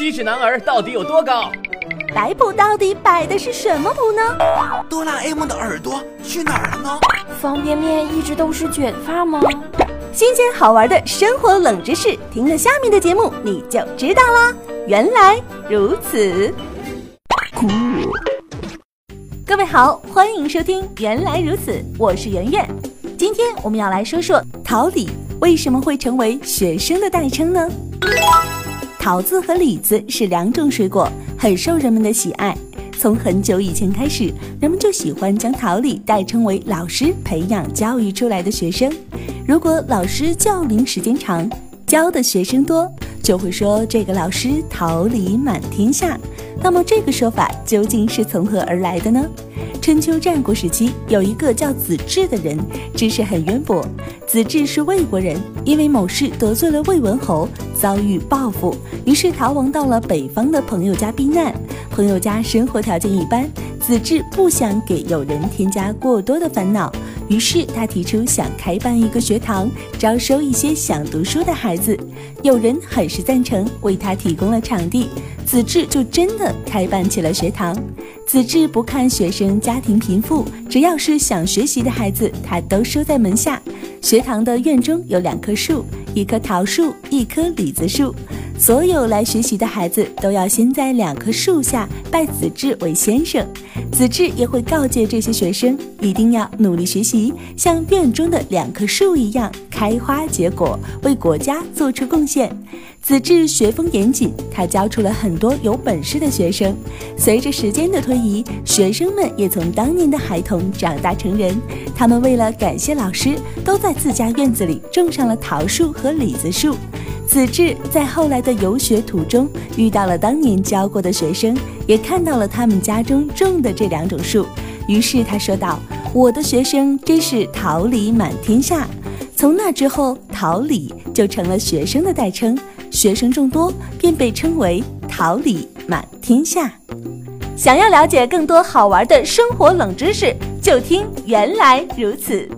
七尺男儿到底有多高？摆谱到底摆的是什么谱呢？哆啦 A 梦的耳朵去哪儿了呢？方便面一直都是卷发吗？新鲜好玩的生活冷知识，听了下面的节目你就知道啦。原来如此，各位好，欢迎收听《原来如此》，我是圆圆。今天我们要来说说桃李为什么会成为学生的代称呢？桃子和李子是两种水果，很受人们的喜爱。从很久以前开始，人们就喜欢将桃李代称为老师培养教育出来的学生。如果老师教龄时间长，教的学生多，就会说这个老师桃李满天下。那么这个说法究竟是从何而来的呢？春秋战国时期，有一个叫子至的人，知识很渊博。子至是魏国人，因为某事得罪了魏文侯，遭遇报复，于是逃亡到了北方的朋友家避难。朋友家生活条件一般，子至不想给友人添加过多的烦恼，于是他提出想开办一个学堂，招收一些想读书的孩子。有人很是赞成，为他提供了场地，子至就真的开办起了学堂。子至不看学生家庭贫富，只要是想学习的孩子，他都收在门下。学堂的院中有两棵树，一棵桃树，一棵李子树。所有来学习的孩子都要先在两棵树下拜子至为先生。子至也会告诫这些学生，一定要努力学习，像院中的两棵树一样开花结果，为国家做出贡献。子至学风严谨，他教出了很多有本事的学生。随着时间的推移，学生们也从当年的孩童长大成人。他们为了感谢老师，都在自家院子里种上了桃树和李子树。子至在后来的游学途中遇到了当年教过的学生，也看到了他们家中种的这两种树。于是他说道：“我的学生真是桃李满天下。”从那之后，桃李就成了学生的代称。学生众多，便被称为桃李满天下。想要了解更多好玩的生活冷知识，就听原来如此。